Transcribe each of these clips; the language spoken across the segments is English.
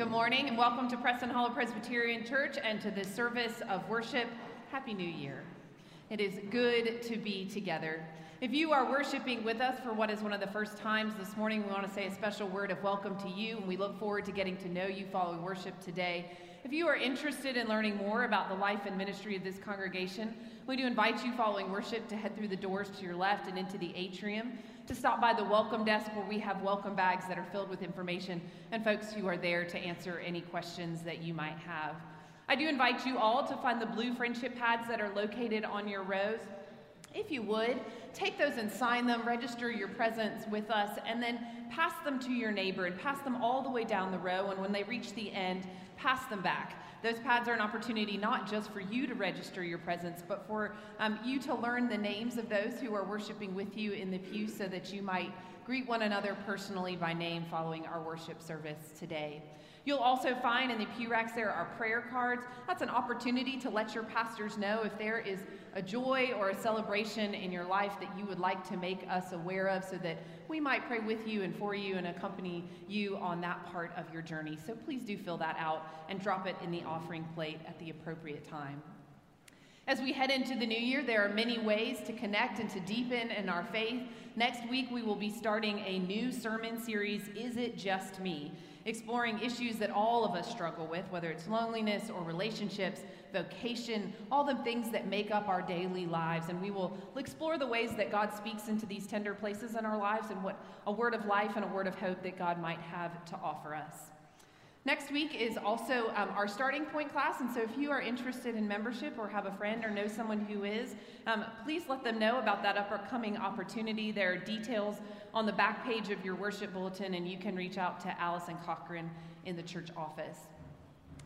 Good morning and welcome to Preston Hollow Presbyterian Church and to this service of worship. Happy New Year. It is good to be together. If you are worshiping with us for what is one of the first times this morning, we want to say a special word of welcome to you, and we look forward to getting to know you following worship today. If you are interested in learning more about the life and ministry of this congregation, we do invite you following worship to head through the doors to your left and into the atrium to stop by the welcome desk where we have welcome bags that are filled with information and folks who are there to answer any questions that you might have. I do invite you all to find the blue friendship pads that are located on your rows. If you would, take those and sign them, register your presence with us, and then pass them to your neighbor and pass them all the way down the row. And when they reach the end, pass them back. Those pads are an opportunity not just for you to register your presence, but for um, you to learn the names of those who are worshiping with you in the pew so that you might greet one another personally by name following our worship service today. You'll also find in the pew racks there are prayer cards. That's an opportunity to let your pastors know if there is a joy or a celebration in your life that you would like to make us aware of so that we might pray with you and for you and accompany you on that part of your journey. So please do fill that out and drop it in the offering plate at the appropriate time. As we head into the new year, there are many ways to connect and to deepen in our faith. Next week, we will be starting a new sermon series, Is It Just Me? Exploring issues that all of us struggle with, whether it's loneliness or relationships, vocation, all the things that make up our daily lives. And we will explore the ways that God speaks into these tender places in our lives and what a word of life and a word of hope that God might have to offer us. Next week is also um, our starting point class, and so if you are interested in membership or have a friend or know someone who is, um, please let them know about that upcoming opportunity. There are details on the back page of your worship bulletin, and you can reach out to Allison Cochran in the church office.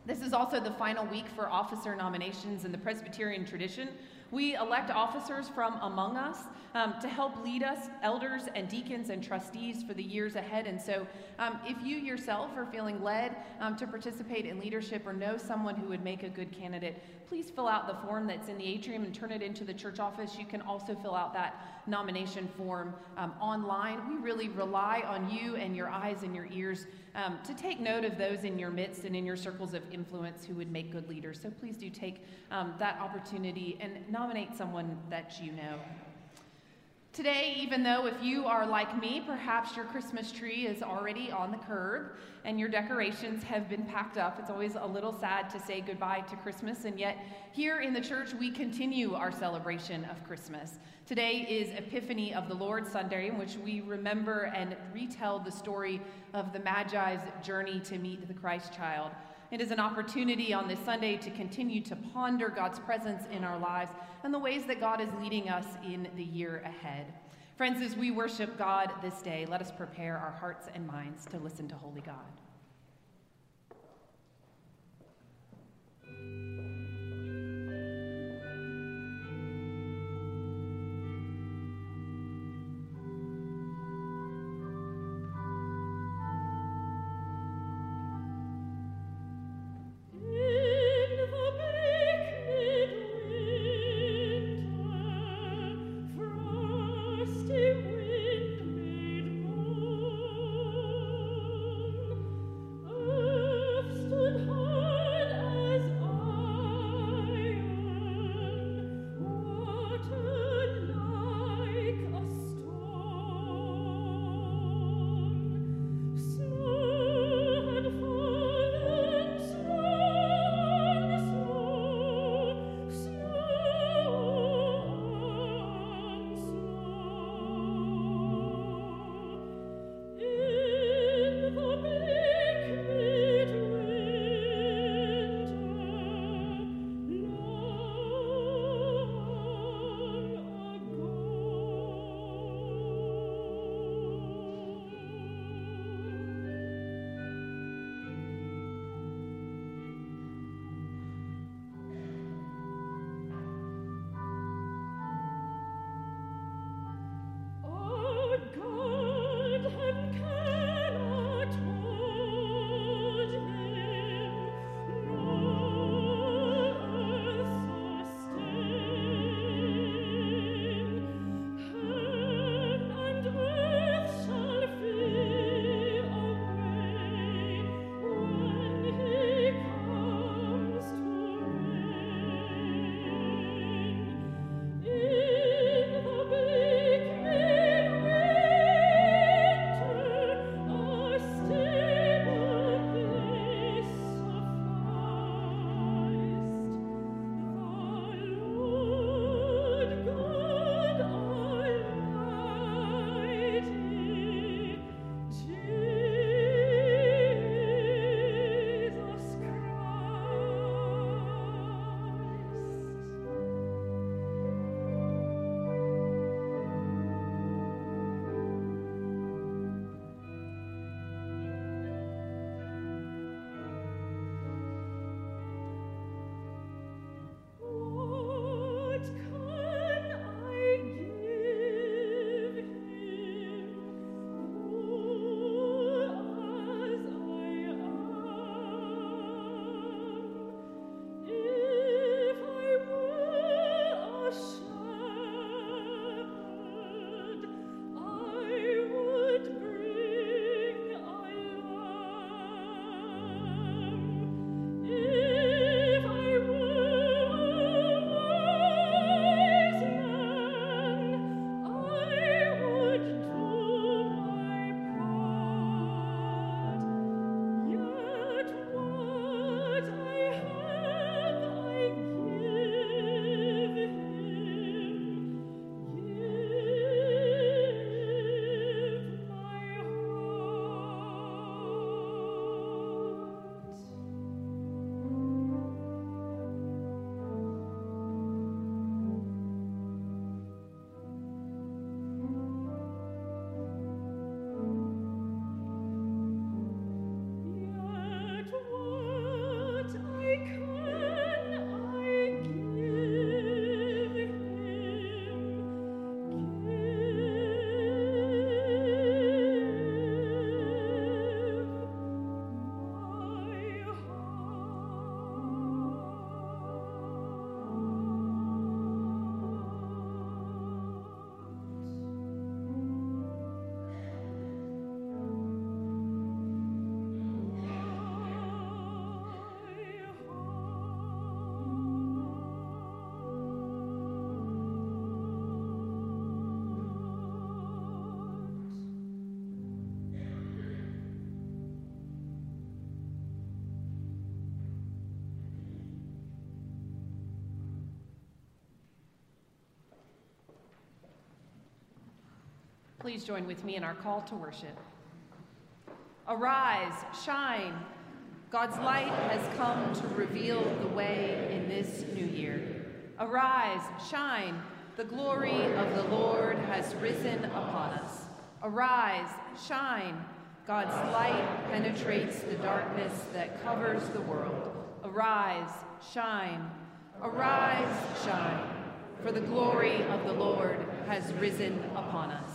This is also the final week for officer nominations in the Presbyterian tradition. We elect officers from among us um, to help lead us, elders and deacons and trustees, for the years ahead. And so, um, if you yourself are feeling led um, to participate in leadership or know someone who would make a good candidate, please fill out the form that's in the atrium and turn it into the church office. You can also fill out that nomination form um, online. We really rely on you and your eyes and your ears um, to take note of those in your midst and in your circles of influence who would make good leaders. So please do take um, that opportunity and nominate someone that you know. Today, even though if you are like me, perhaps your Christmas tree is already on the curb and your decorations have been packed up, it's always a little sad to say goodbye to Christmas. And yet, here in the church, we continue our celebration of Christmas. Today is Epiphany of the Lord Sunday, in which we remember and retell the story of the Magi's journey to meet the Christ child. It is an opportunity on this Sunday to continue to ponder God's presence in our lives and the ways that God is leading us in the year ahead. Friends, as we worship God this day, let us prepare our hearts and minds to listen to Holy God. Please join with me in our call to worship. Arise, shine. God's light has come to reveal the way in this new year. Arise, shine. The glory of the Lord has risen upon us. Arise, shine. God's light penetrates the darkness that covers the world. Arise, shine. Arise, shine. For the glory of the Lord has risen upon us.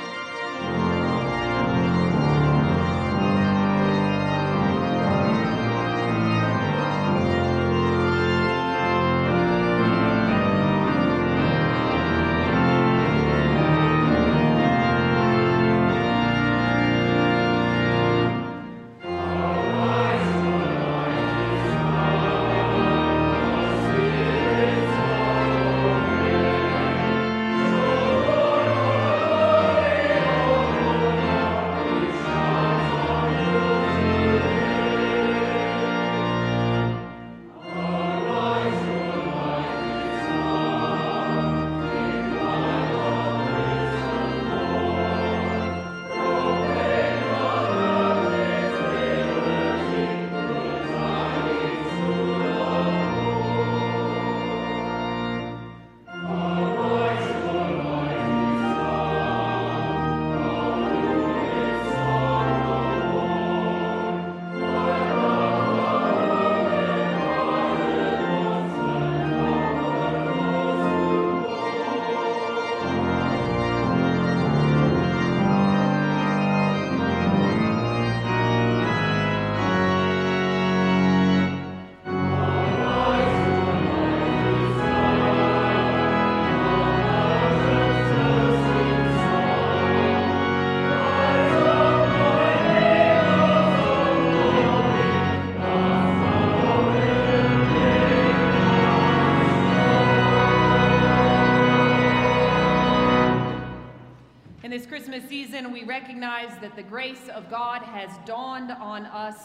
recognize that the grace of God has dawned on us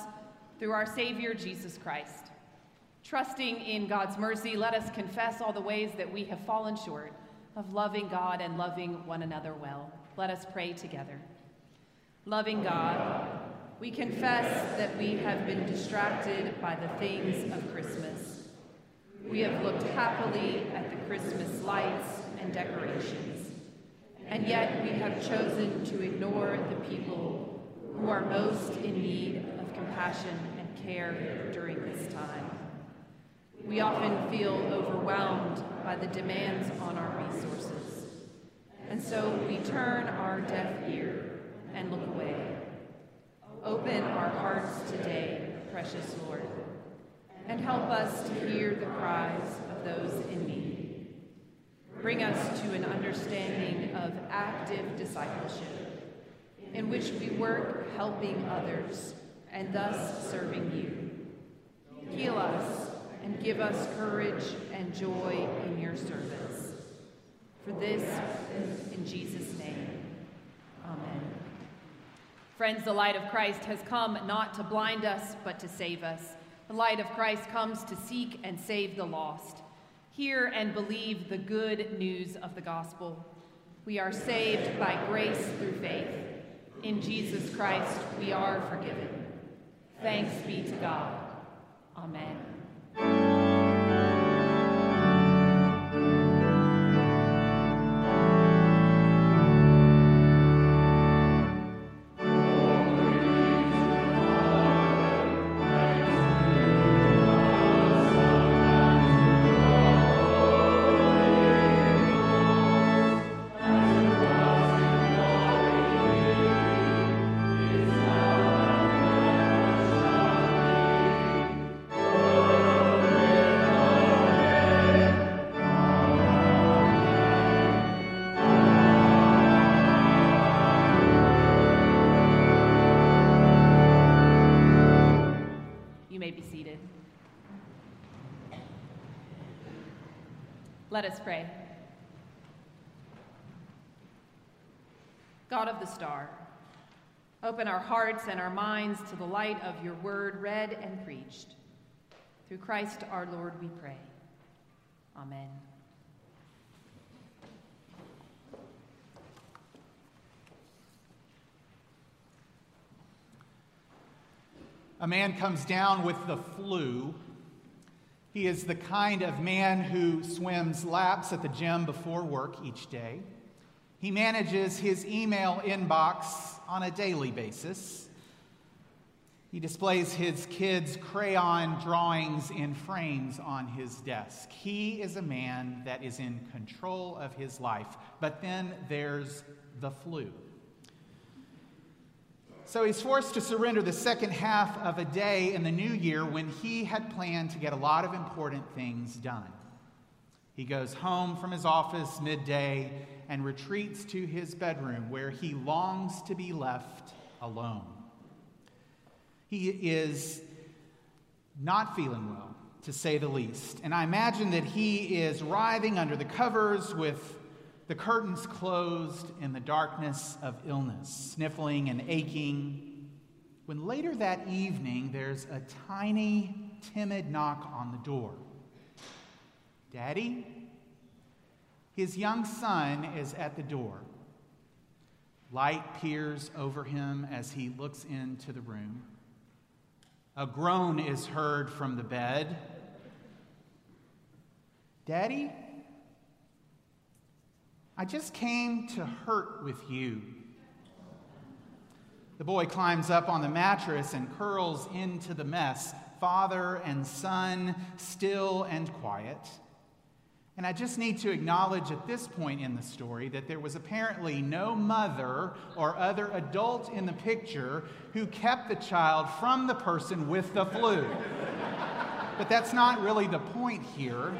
through our Savior Jesus Christ. Trusting in God's mercy, let us confess all the ways that we have fallen short of loving God and loving one another well. Let us pray together. Loving God, we confess that we have been distracted by the things of Christmas. We have looked happily at the Christmas lights and decorations and yet we have chosen to ignore the people who are most in need of compassion and care during this time. We often feel overwhelmed by the demands on our resources, and so we turn our deaf ear and look away. Open our hearts today, precious Lord, and help us to hear the cries of those in need. Bring us to an understanding of active discipleship, in which we work helping others and thus serving you. Heal us and give us courage and joy in your service. For this, in Jesus' name, amen. Friends, the light of Christ has come not to blind us, but to save us. The light of Christ comes to seek and save the lost. Hear and believe the good news of the gospel. We are saved by grace through faith. In Jesus Christ, we are forgiven. Thanks be to God. Amen. Open our hearts and our minds to the light of your word read and preached. Through Christ our Lord we pray. Amen. A man comes down with the flu. He is the kind of man who swims laps at the gym before work each day. He manages his email inbox on a daily basis. He displays his kids' crayon drawings in frames on his desk. He is a man that is in control of his life. But then there's the flu. So he's forced to surrender the second half of a day in the new year when he had planned to get a lot of important things done. He goes home from his office midday and retreats to his bedroom where he longs to be left alone. He is not feeling well, to say the least. And I imagine that he is writhing under the covers with the curtains closed in the darkness of illness, sniffling and aching. When later that evening, there's a tiny, timid knock on the door. Daddy? His young son is at the door. Light peers over him as he looks into the room. A groan is heard from the bed. Daddy, I just came to hurt with you. The boy climbs up on the mattress and curls into the mess, father and son, still and quiet. And I just need to acknowledge at this point in the story that there was apparently no mother or other adult in the picture who kept the child from the person with the flu. but that's not really the point here.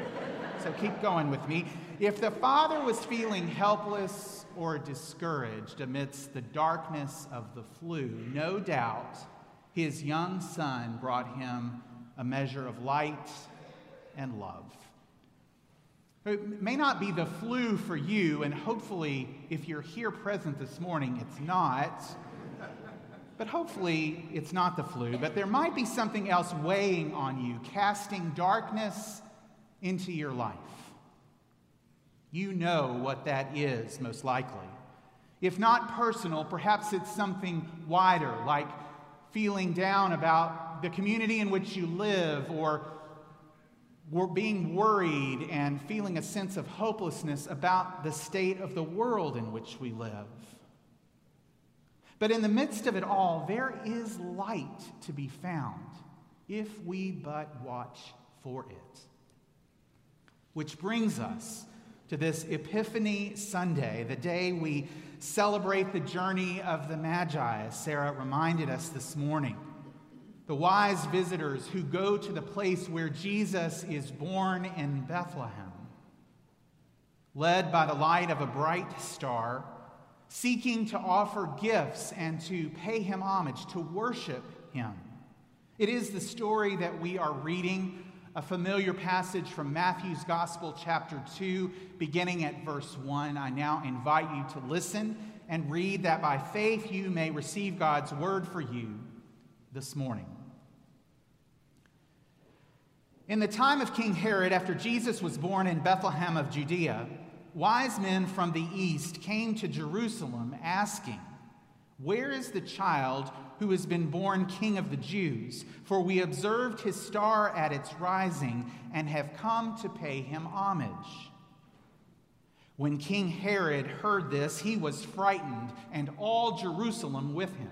So keep going with me. If the father was feeling helpless or discouraged amidst the darkness of the flu, no doubt his young son brought him a measure of light and love. It may not be the flu for you, and hopefully, if you're here present this morning, it's not. But hopefully, it's not the flu. But there might be something else weighing on you, casting darkness into your life. You know what that is, most likely. If not personal, perhaps it's something wider, like feeling down about the community in which you live, or being worried and feeling a sense of hopelessness about the state of the world in which we live. But in the midst of it all, there is light to be found if we but watch for it. Which brings us to this Epiphany Sunday, the day we celebrate the journey of the Magi, as Sarah reminded us this morning. The wise visitors who go to the place where Jesus is born in Bethlehem, led by the light of a bright star, seeking to offer gifts and to pay him homage, to worship him. It is the story that we are reading a familiar passage from Matthew's Gospel, chapter 2, beginning at verse 1. I now invite you to listen and read that by faith you may receive God's word for you this morning. In the time of King Herod, after Jesus was born in Bethlehem of Judea, wise men from the east came to Jerusalem asking, Where is the child who has been born King of the Jews, for we observed his star at its rising and have come to pay him homage. When King Herod heard this, he was frightened, and all Jerusalem with him.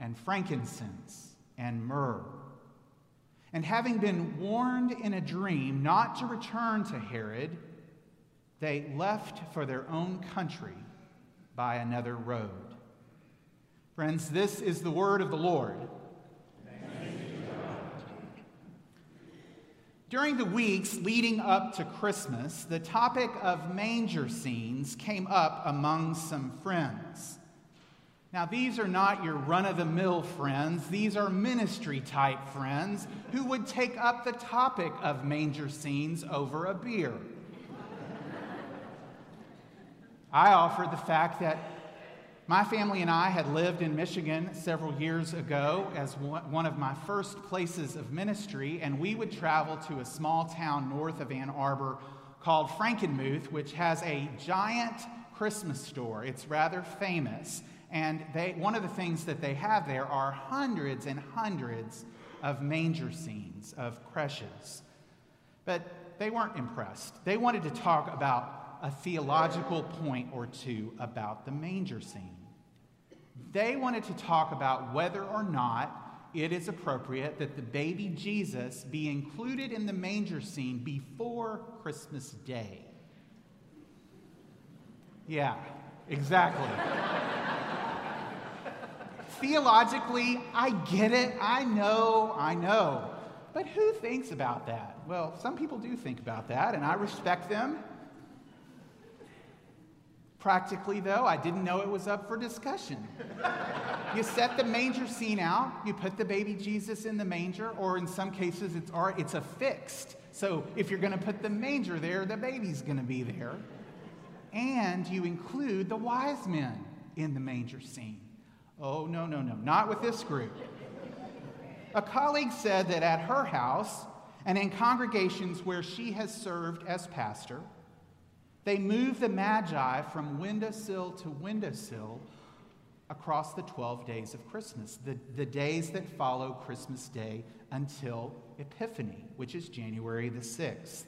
and frankincense and myrrh. And having been warned in a dream not to return to Herod, they left for their own country by another road. Friends, this is the word of the Lord. During the weeks leading up to Christmas, the topic of manger scenes came up among some friends. Now, these are not your run of the mill friends, these are ministry type friends who would take up the topic of manger scenes over a beer. I offered the fact that my family and I had lived in Michigan several years ago as one of my first places of ministry, and we would travel to a small town north of Ann Arbor called Frankenmuth, which has a giant Christmas store. It's rather famous. And they, one of the things that they have there are hundreds and hundreds of manger scenes, of creches. But they weren't impressed. They wanted to talk about a theological point or two about the manger scene. They wanted to talk about whether or not it is appropriate that the baby Jesus be included in the manger scene before Christmas Day. Yeah, exactly. Theologically, I get it. I know, I know. But who thinks about that? Well, some people do think about that, and I respect them. Practically, though, I didn't know it was up for discussion. you set the manger scene out, you put the baby Jesus in the manger, or in some cases, it's, it's affixed. So if you're going to put the manger there, the baby's going to be there. And you include the wise men in the manger scene. Oh, no, no, no, not with this group. A colleague said that at her house and in congregations where she has served as pastor, they move the Magi from windowsill to windowsill across the 12 days of Christmas, the, the days that follow Christmas Day until Epiphany, which is January the 6th.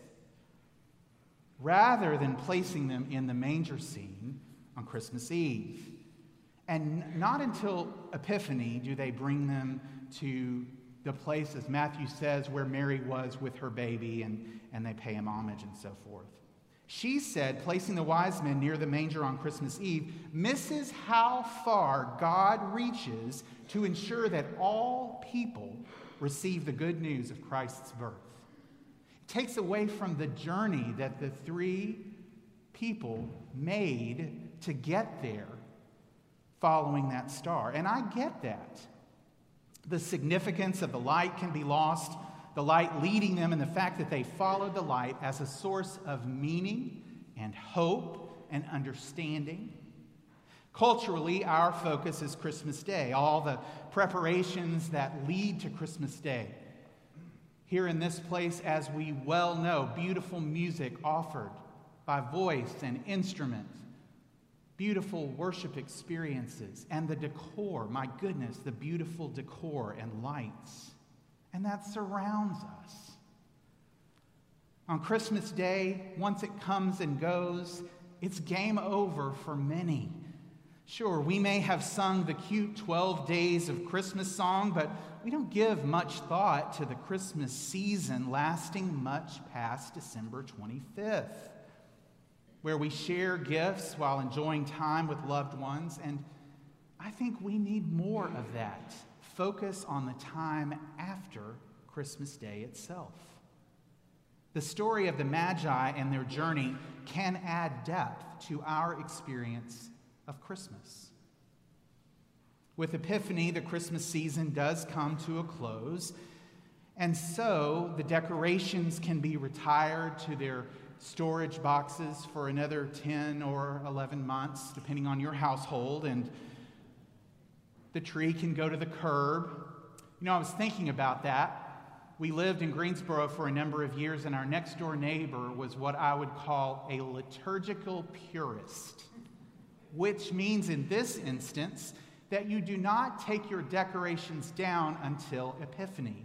Rather than placing them in the manger scene on Christmas Eve. And not until Epiphany do they bring them to the place, as Matthew says, where Mary was with her baby, and, and they pay him homage and so forth. She said, placing the wise men near the manger on Christmas Eve misses how far God reaches to ensure that all people receive the good news of Christ's birth. Takes away from the journey that the three people made to get there following that star. And I get that. The significance of the light can be lost the light leading them, and the fact that they followed the light as a source of meaning and hope and understanding. Culturally, our focus is Christmas Day, all the preparations that lead to Christmas Day. Here in this place, as we well know, beautiful music offered by voice and instrument, beautiful worship experiences, and the decor my goodness, the beautiful decor and lights and that surrounds us. On Christmas Day, once it comes and goes, it's game over for many. Sure, we may have sung the cute 12 days of Christmas song, but we don't give much thought to the Christmas season lasting much past December 25th, where we share gifts while enjoying time with loved ones. And I think we need more of that focus on the time after Christmas Day itself. The story of the Magi and their journey can add depth to our experience of Christmas. With Epiphany, the Christmas season does come to a close, and so the decorations can be retired to their storage boxes for another 10 or 11 months, depending on your household. And the tree can go to the curb, You know, I was thinking about that. We lived in Greensboro for a number of years, and our next door neighbor was what I would call a liturgical purist, which means in this instance that you do not take your decorations down until Epiphany.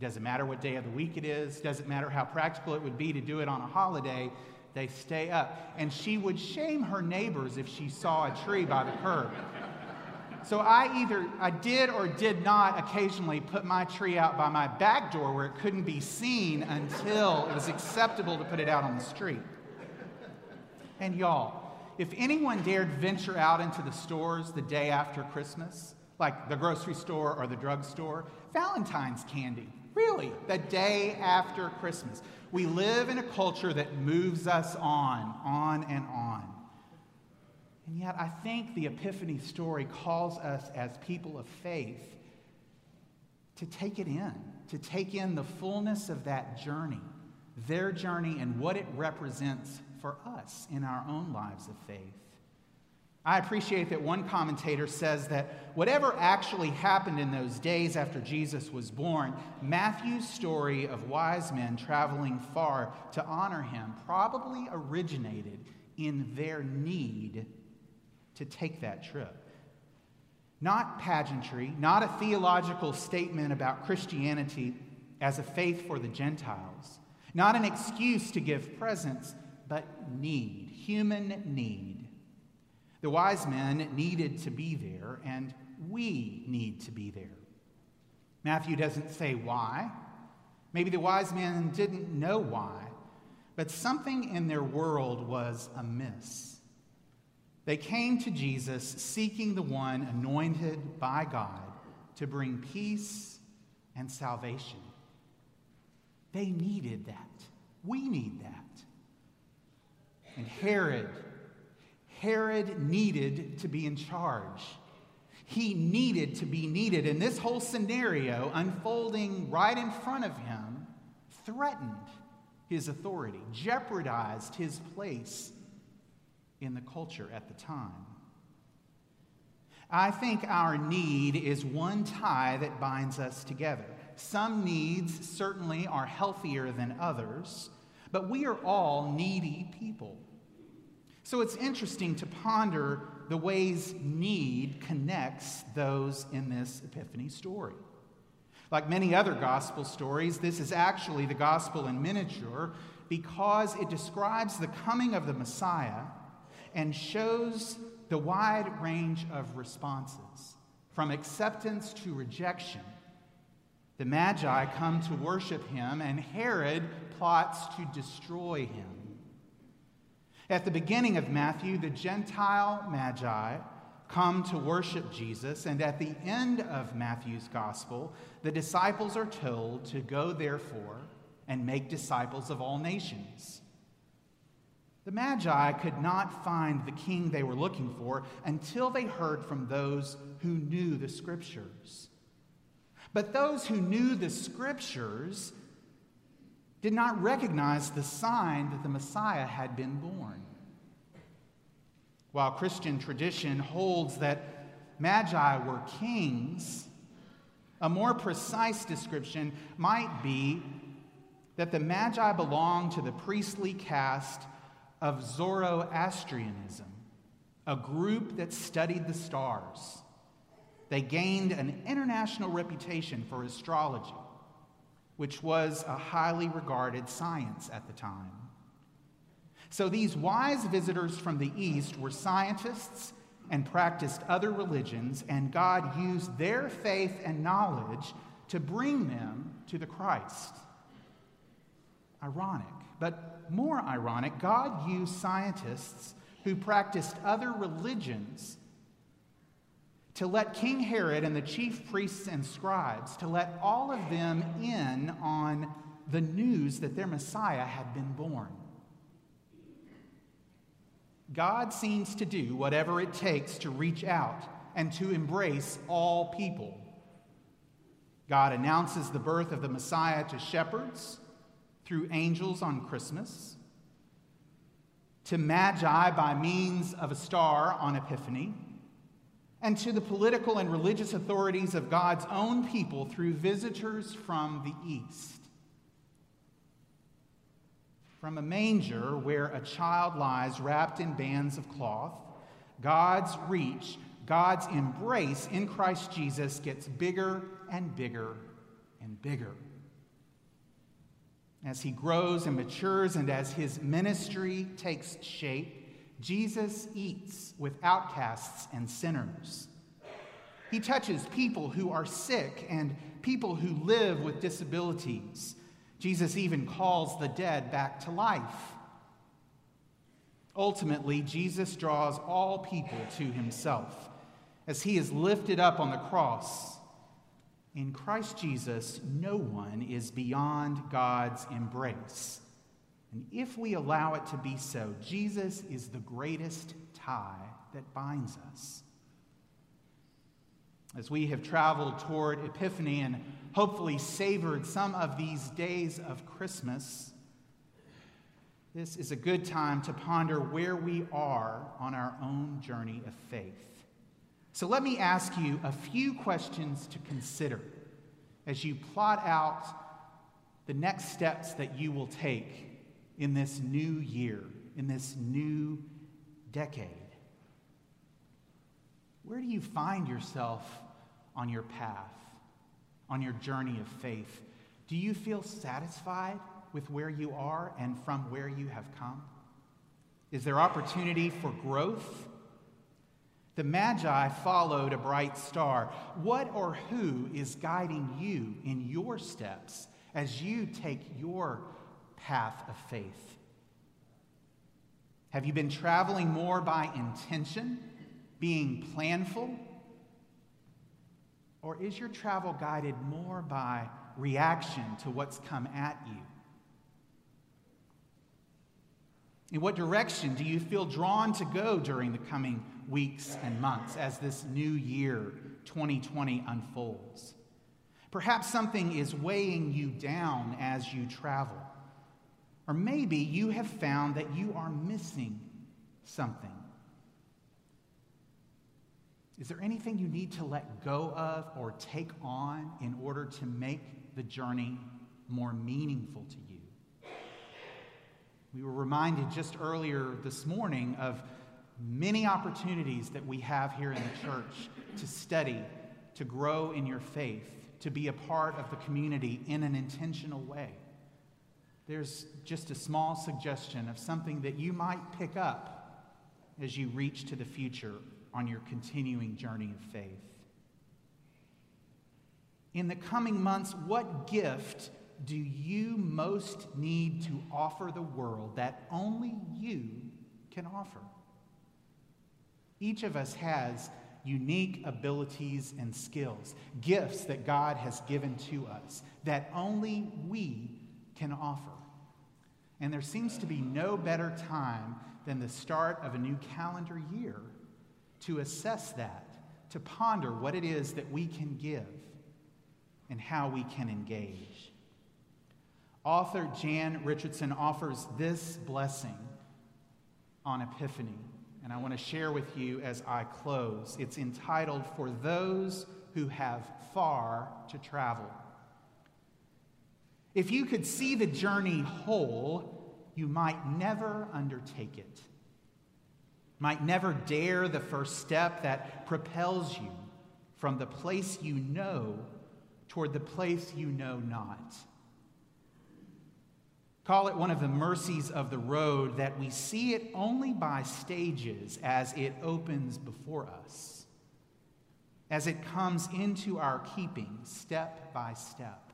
It Doesn't matter what day of the week it is, doesn't matter how practical it would be to do it on a holiday, they stay up. And she would shame her neighbors if she saw a tree by the curb. So I either I did or did not occasionally put my tree out by my back door where it couldn't be seen until it was acceptable to put it out on the street. And y'all, if anyone dared venture out into the stores the day after Christmas, like the grocery store or the drugstore, Valentine's candy, really, the day after Christmas. We live in a culture that moves us on, on and on. And yet, I think the Epiphany story calls us as people of faith to take it in, to take in the fullness of that journey, their journey, and what it represents for us in our own lives of faith. I appreciate that one commentator says that whatever actually happened in those days after Jesus was born, Matthew's story of wise men traveling far to honor him probably originated in their need to take that trip. Not pageantry, not a theological statement about Christianity as a faith for the Gentiles, not an excuse to give presents, but need, human need. The wise men needed to be there, and we need to be there. Matthew doesn't say why. Maybe the wise men didn't know why, but something in their world was amiss. They came to Jesus seeking the one anointed by God to bring peace and salvation. They needed that. We need that. And Herod Herod needed to be in charge. He needed to be needed. And this whole scenario unfolding right in front of him threatened his authority, jeopardized his place in the culture at the time. I think our need is one tie that binds us together. Some needs certainly are healthier than others, but we are all needy people. So it's interesting to ponder the ways need connects those in this Epiphany story. Like many other gospel stories, this is actually the gospel in miniature because it describes the coming of the Messiah and shows the wide range of responses from acceptance to rejection. The Magi come to worship him, and Herod plots to destroy him. At the beginning of Matthew, the Gentile Magi come to worship Jesus, and at the end of Matthew's gospel, the disciples are told to go, therefore, and make disciples of all nations. The Magi could not find the king they were looking for until they heard from those who knew the scriptures. But those who knew the scriptures did not recognize the sign that the Messiah had been born. While Christian tradition holds that magi were kings, a more precise description might be that the magi belonged to the priestly caste of Zoroastrianism, a group that studied the stars. They gained an international reputation for astrology which was a highly regarded science at the time. So these wise visitors from the East were scientists and practiced other religions, and God used their faith and knowledge to bring them to the Christ. Ironic, but more ironic, God used scientists who practiced other religions to let King Herod and the chief priests and scribes, to let all of them in on the news that their Messiah had been born. God seems to do whatever it takes to reach out and to embrace all people. God announces the birth of the Messiah to shepherds through angels on Christmas, to magi by means of a star on Epiphany and to the political and religious authorities of God's own people through visitors from the East. From a manger where a child lies wrapped in bands of cloth, God's reach, God's embrace in Christ Jesus gets bigger and bigger and bigger. As he grows and matures and as his ministry takes shape, Jesus eats with outcasts and sinners. He touches people who are sick and people who live with disabilities. Jesus even calls the dead back to life. Ultimately, Jesus draws all people to himself as he is lifted up on the cross. In Christ Jesus, no one is beyond God's embrace. And if we allow it to be so, Jesus is the greatest tie that binds us. As we have traveled toward Epiphany and hopefully savored some of these days of Christmas, this is a good time to ponder where we are on our own journey of faith. So let me ask you a few questions to consider as you plot out the next steps that you will take in this new year, in this new decade? Where do you find yourself on your path, on your journey of faith? Do you feel satisfied with where you are and from where you have come? Is there opportunity for growth? The Magi followed a bright star. What or who is guiding you in your steps as you take your path of faith? Have you been traveling more by intention, being planful? Or is your travel guided more by reaction to what's come at you? In what direction do you feel drawn to go during the coming weeks and months as this new year, 2020, unfolds? Perhaps something is weighing you down as you travel. Or maybe you have found that you are missing something. Is there anything you need to let go of or take on in order to make the journey more meaningful to you? We were reminded just earlier this morning of many opportunities that we have here in the church to study, to grow in your faith, to be a part of the community in an intentional way there's just a small suggestion of something that you might pick up as you reach to the future on your continuing journey of faith. In the coming months, what gift do you most need to offer the world that only you can offer? Each of us has unique abilities and skills, gifts that God has given to us that only we can offer. And there seems to be no better time than the start of a new calendar year to assess that, to ponder what it is that we can give and how we can engage. Author Jan Richardson offers this blessing on Epiphany, and I want to share with you as I close. It's entitled For Those Who Have Far to Travel. If you could see the journey whole, you might never undertake it, might never dare the first step that propels you from the place you know toward the place you know not. Call it one of the mercies of the road that we see it only by stages as it opens before us, as it comes into our keeping step by step.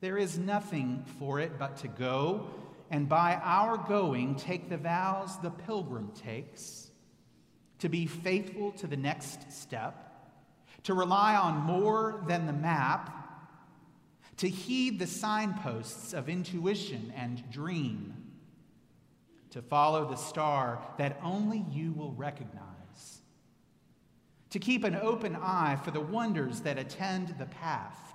There is nothing for it but to go, and by our going, take the vows the pilgrim takes, to be faithful to the next step, to rely on more than the map, to heed the signposts of intuition and dream, to follow the star that only you will recognize, to keep an open eye for the wonders that attend the path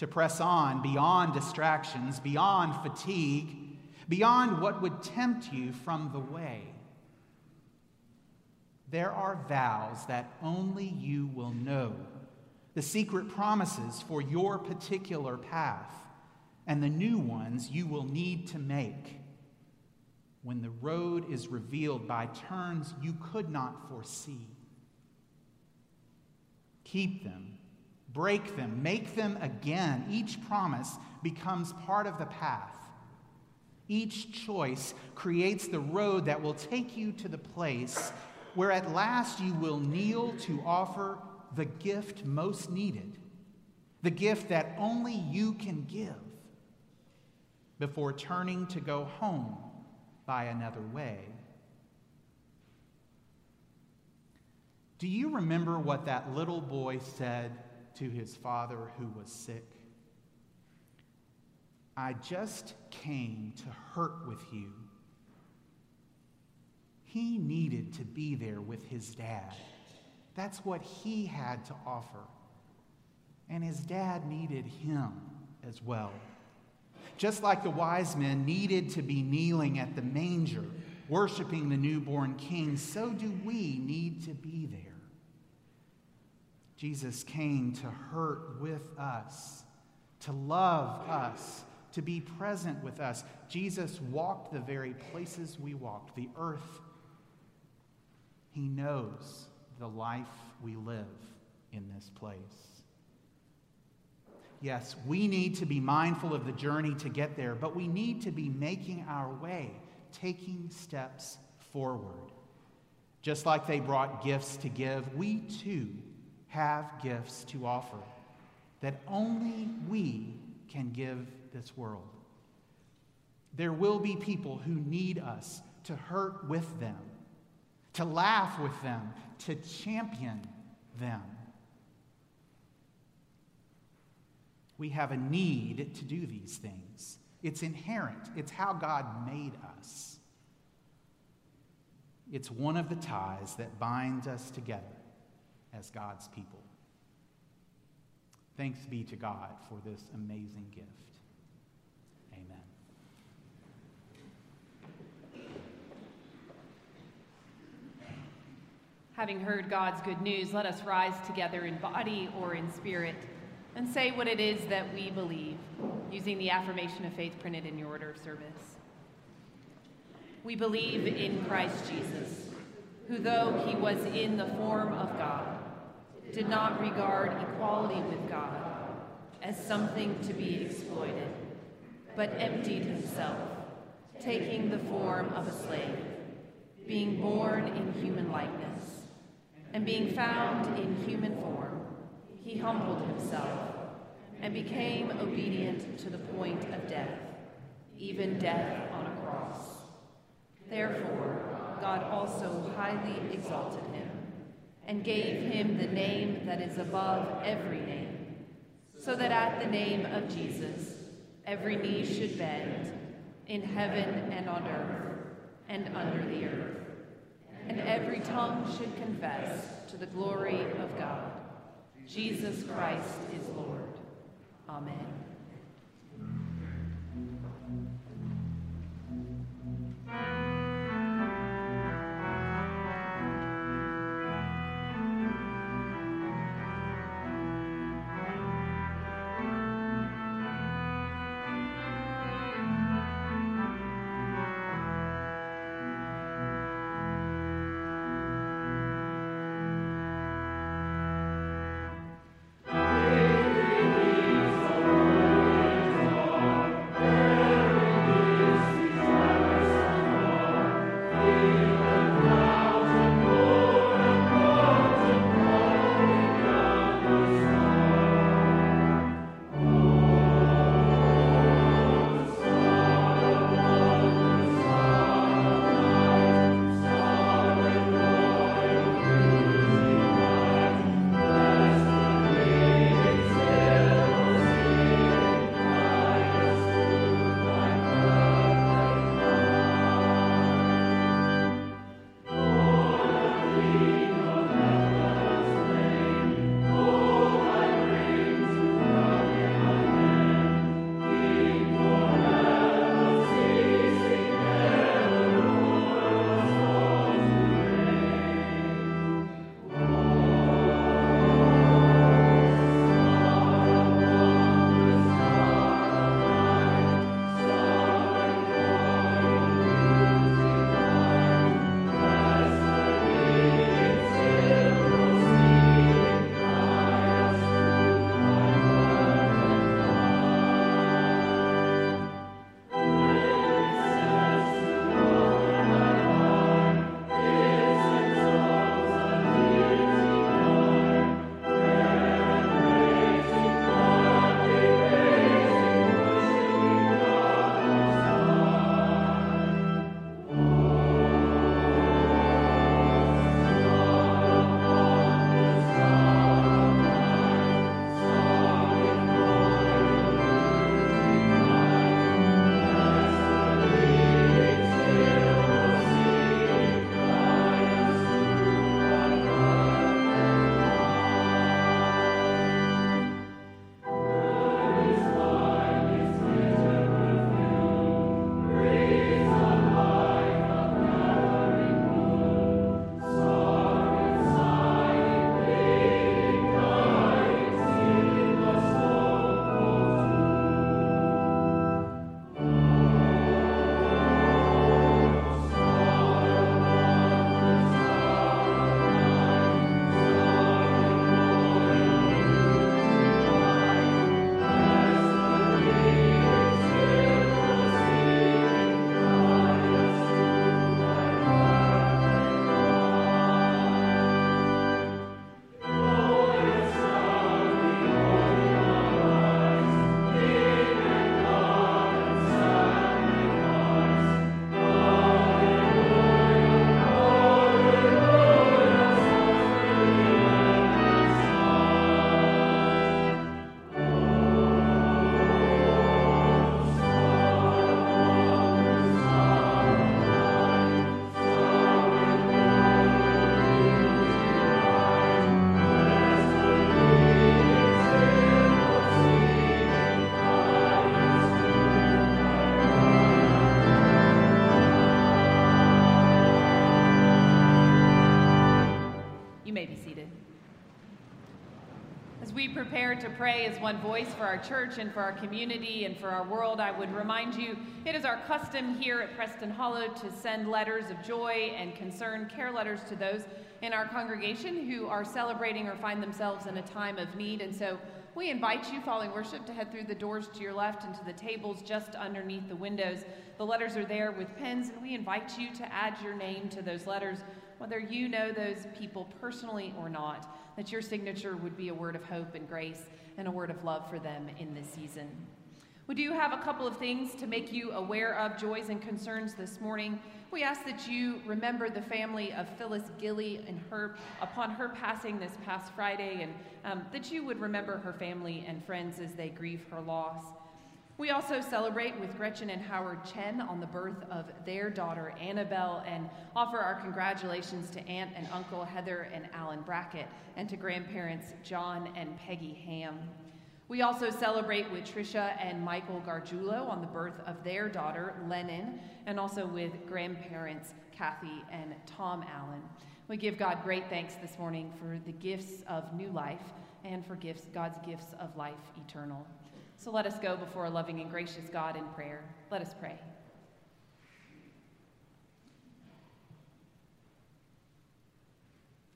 to press on beyond distractions, beyond fatigue, beyond what would tempt you from the way. There are vows that only you will know, the secret promises for your particular path, and the new ones you will need to make when the road is revealed by turns you could not foresee. Keep them, break them, make them again. Each promise becomes part of the path. Each choice creates the road that will take you to the place where at last you will kneel to offer the gift most needed, the gift that only you can give, before turning to go home by another way. Do you remember what that little boy said to his father who was sick? I just came to hurt with you. He needed to be there with his dad. That's what he had to offer. And his dad needed him as well. Just like the wise men needed to be kneeling at the manger, worshiping the newborn king, so do we need to be there. Jesus came to hurt with us, to love us, to be present with us. Jesus walked the very places we walked, the earth. He knows the life we live in this place. Yes, we need to be mindful of the journey to get there, but we need to be making our way, taking steps forward. Just like they brought gifts to give, we too have gifts to offer that only we can give this world. There will be people who need us to hurt with them, to laugh with them, to champion them. We have a need to do these things. It's inherent, it's how God made us. It's one of the ties that binds us together as God's people. Thanks be to God for this amazing gift. Amen. Having heard God's good news, let us rise together in body or in spirit and say what it is that we believe, using the affirmation of faith printed in your order of service. We believe in Christ Jesus, who, though he was in the form of God, did not regard equality with God as something to be exploited, but emptied himself, taking the form of a slave, being born in human likeness, and being found in human form, he humbled himself and became obedient to the point of death, even death on a cross. Therefore, God also highly exalted him and gave him the name that is above every name, so that at the name of Jesus every knee should bend in heaven and on earth and under the earth, and every tongue should confess to the glory of God. Jesus Christ is Lord. Amen. To pray as one voice for our church and for our community and for our world, I would remind you it is our custom here at Preston Hollow to send letters of joy and concern, care letters to those in our congregation who are celebrating or find themselves in a time of need. And so we invite you, following worship, to head through the doors to your left and to the tables just underneath the windows. The letters are there with pens, and we invite you to add your name to those letters, whether you know those people personally or not that your signature would be a word of hope and grace and a word of love for them in this season. We do have a couple of things to make you aware of joys and concerns this morning. We ask that you remember the family of Phyllis Gilly and her upon her passing this past Friday, and um, that you would remember her family and friends as they grieve her loss. We also celebrate with Gretchen and Howard Chen on the birth of their daughter Annabelle and offer our congratulations to Aunt and Uncle Heather and Alan Brackett and to grandparents John and Peggy Ham. We also celebrate with Tricia and Michael Gargiulo on the birth of their daughter Lennon and also with grandparents Kathy and Tom Allen. We give God great thanks this morning for the gifts of new life and for gifts, God's gifts of life eternal. So let us go before a loving and gracious God in prayer. Let us pray.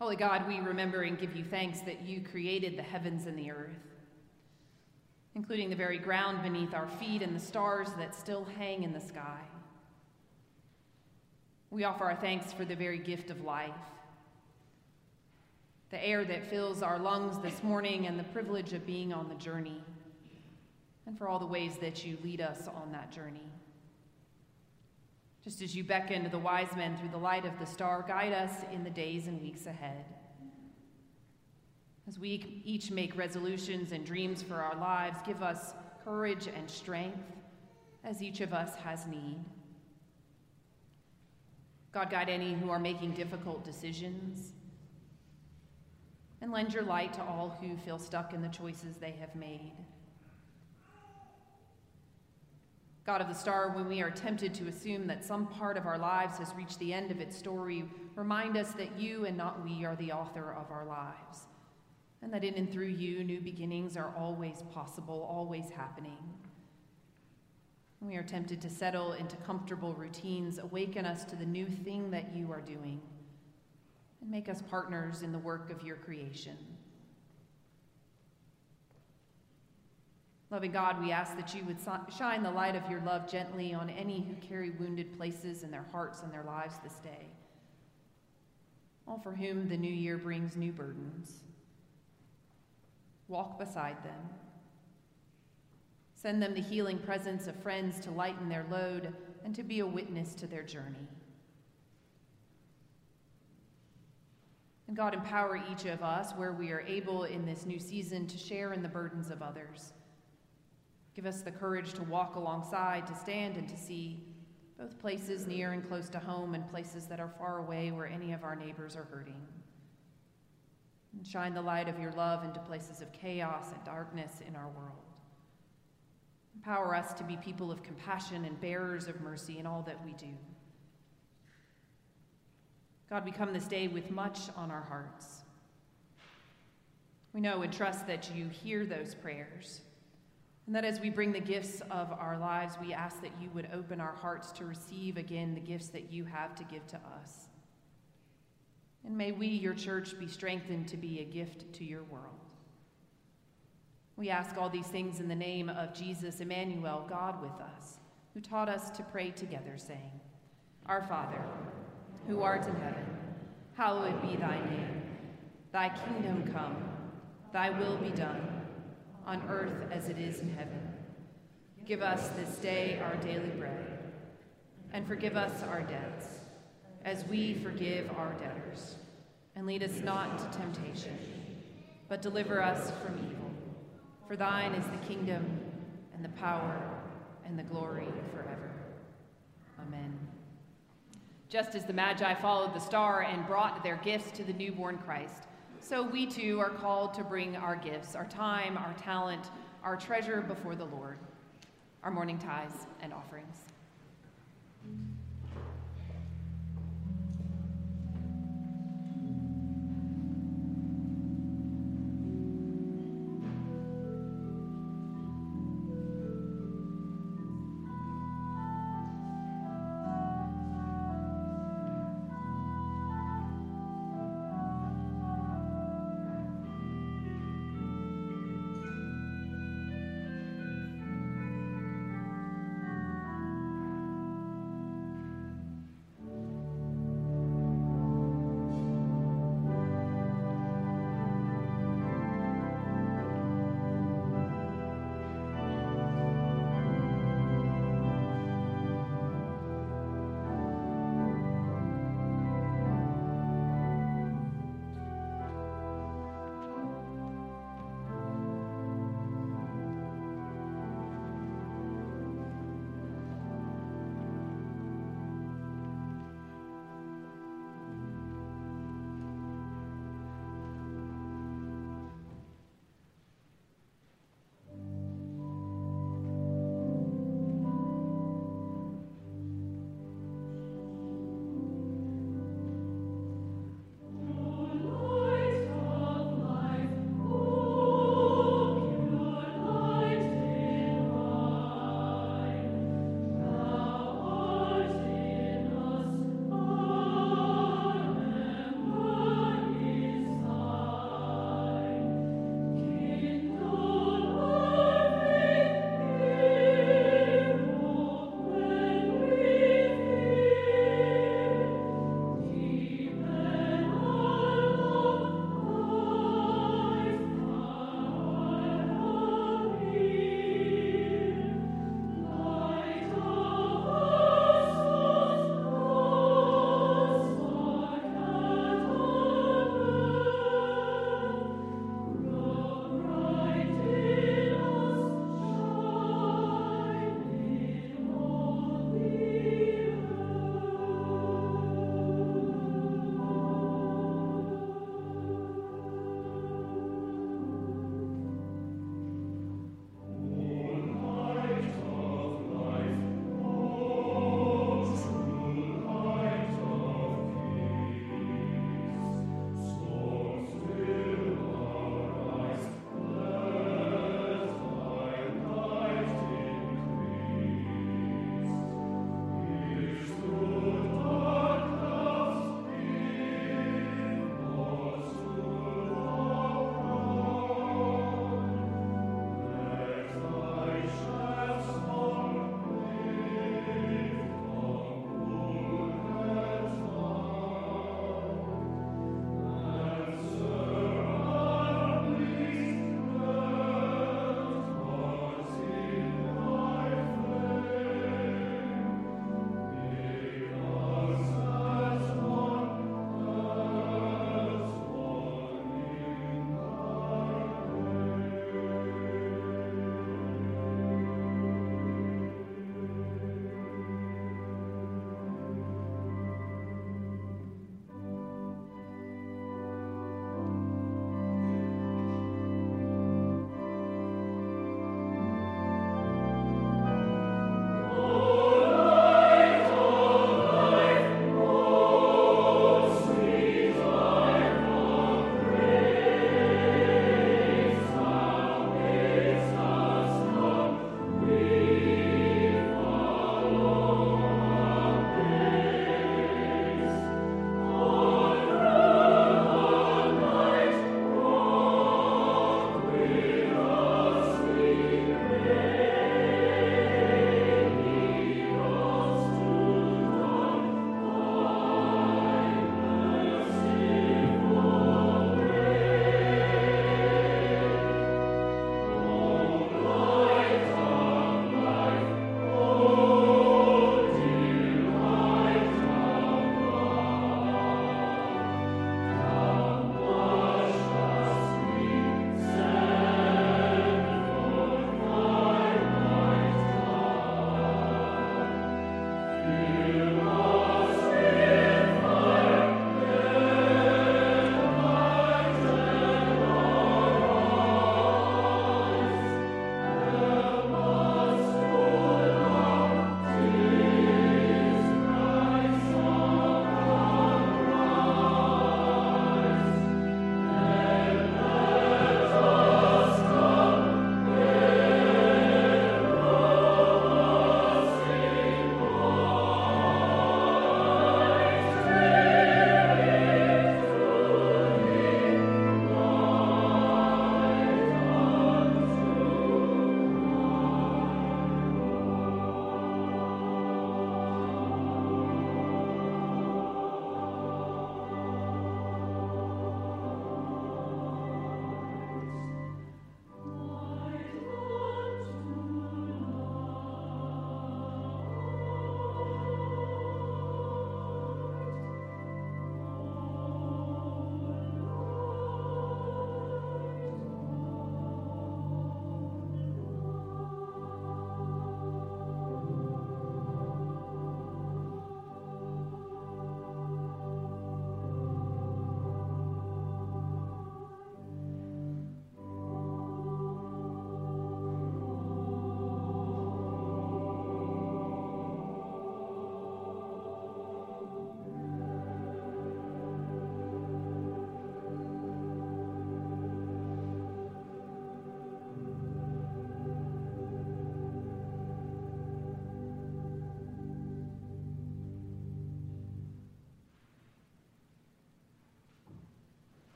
Holy God, we remember and give you thanks that you created the heavens and the earth, including the very ground beneath our feet and the stars that still hang in the sky. We offer our thanks for the very gift of life, the air that fills our lungs this morning, and the privilege of being on the journey and for all the ways that you lead us on that journey. Just as you beckon to the wise men through the light of the star, guide us in the days and weeks ahead. As we each make resolutions and dreams for our lives, give us courage and strength as each of us has need. God, guide any who are making difficult decisions. And lend your light to all who feel stuck in the choices they have made. God of the star, when we are tempted to assume that some part of our lives has reached the end of its story, remind us that you and not we are the author of our lives, and that in and through you, new beginnings are always possible, always happening. When we are tempted to settle into comfortable routines, awaken us to the new thing that you are doing, and make us partners in the work of your creation. Loving God, we ask that you would shine the light of your love gently on any who carry wounded places in their hearts and their lives this day. All for whom the new year brings new burdens. Walk beside them. Send them the healing presence of friends to lighten their load and to be a witness to their journey. And God, empower each of us where we are able in this new season to share in the burdens of others Give us the courage to walk alongside, to stand and to see, both places near and close to home and places that are far away where any of our neighbors are hurting. And shine the light of your love into places of chaos and darkness in our world. Empower us to be people of compassion and bearers of mercy in all that we do. God, we come this day with much on our hearts. We know and trust that you hear those prayers and that as we bring the gifts of our lives, we ask that you would open our hearts to receive again the gifts that you have to give to us. And may we, your church, be strengthened to be a gift to your world. We ask all these things in the name of Jesus, Emmanuel, God with us, who taught us to pray together, saying, Our Father, who art in heaven, hallowed be thy name. Thy kingdom come, thy will be done on earth as it is in heaven. Give us this day our daily bread, and forgive us our debts, as we forgive our debtors. And lead us not into temptation, but deliver us from evil. For thine is the kingdom, and the power, and the glory forever. Amen. Just as the Magi followed the star and brought their gifts to the newborn Christ, so we too are called to bring our gifts, our time, our talent, our treasure before the Lord, our morning tithes and offerings.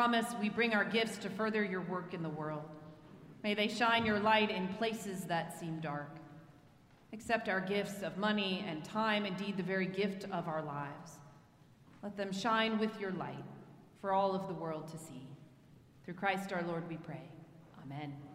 Promise, we bring our gifts to further your work in the world. May they shine your light in places that seem dark. Accept our gifts of money and time, indeed, the very gift of our lives. Let them shine with your light for all of the world to see. Through Christ our Lord, we pray. Amen.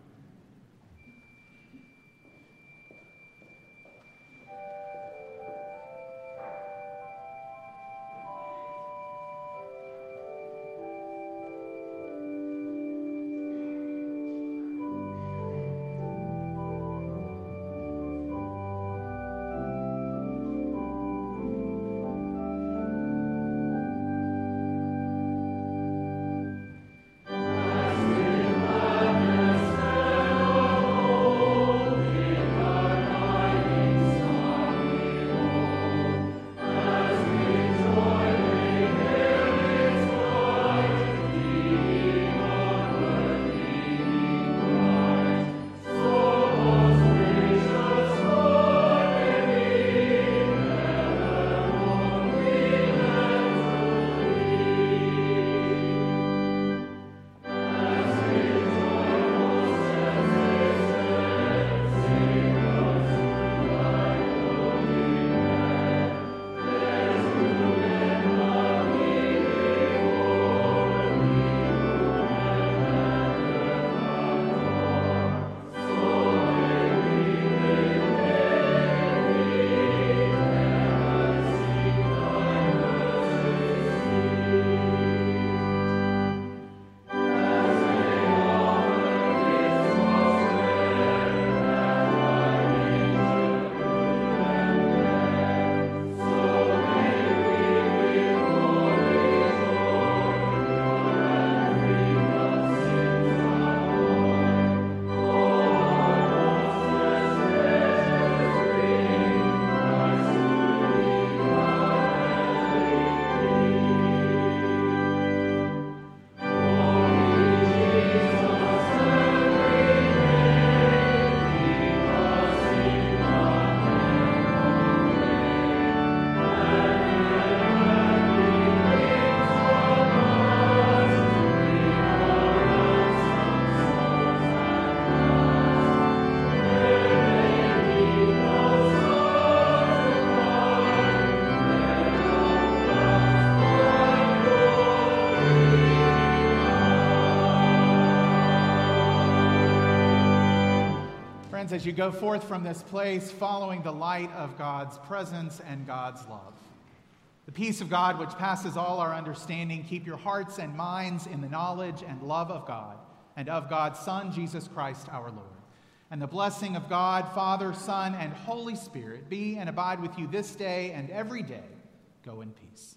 Friends, as you go forth from this place, following the light of God's presence and God's love. The peace of God, which passes all our understanding, keep your hearts and minds in the knowledge and love of God and of God's Son, Jesus Christ our Lord. And the blessing of God, Father, Son, and Holy Spirit be and abide with you this day and every day. Go in peace.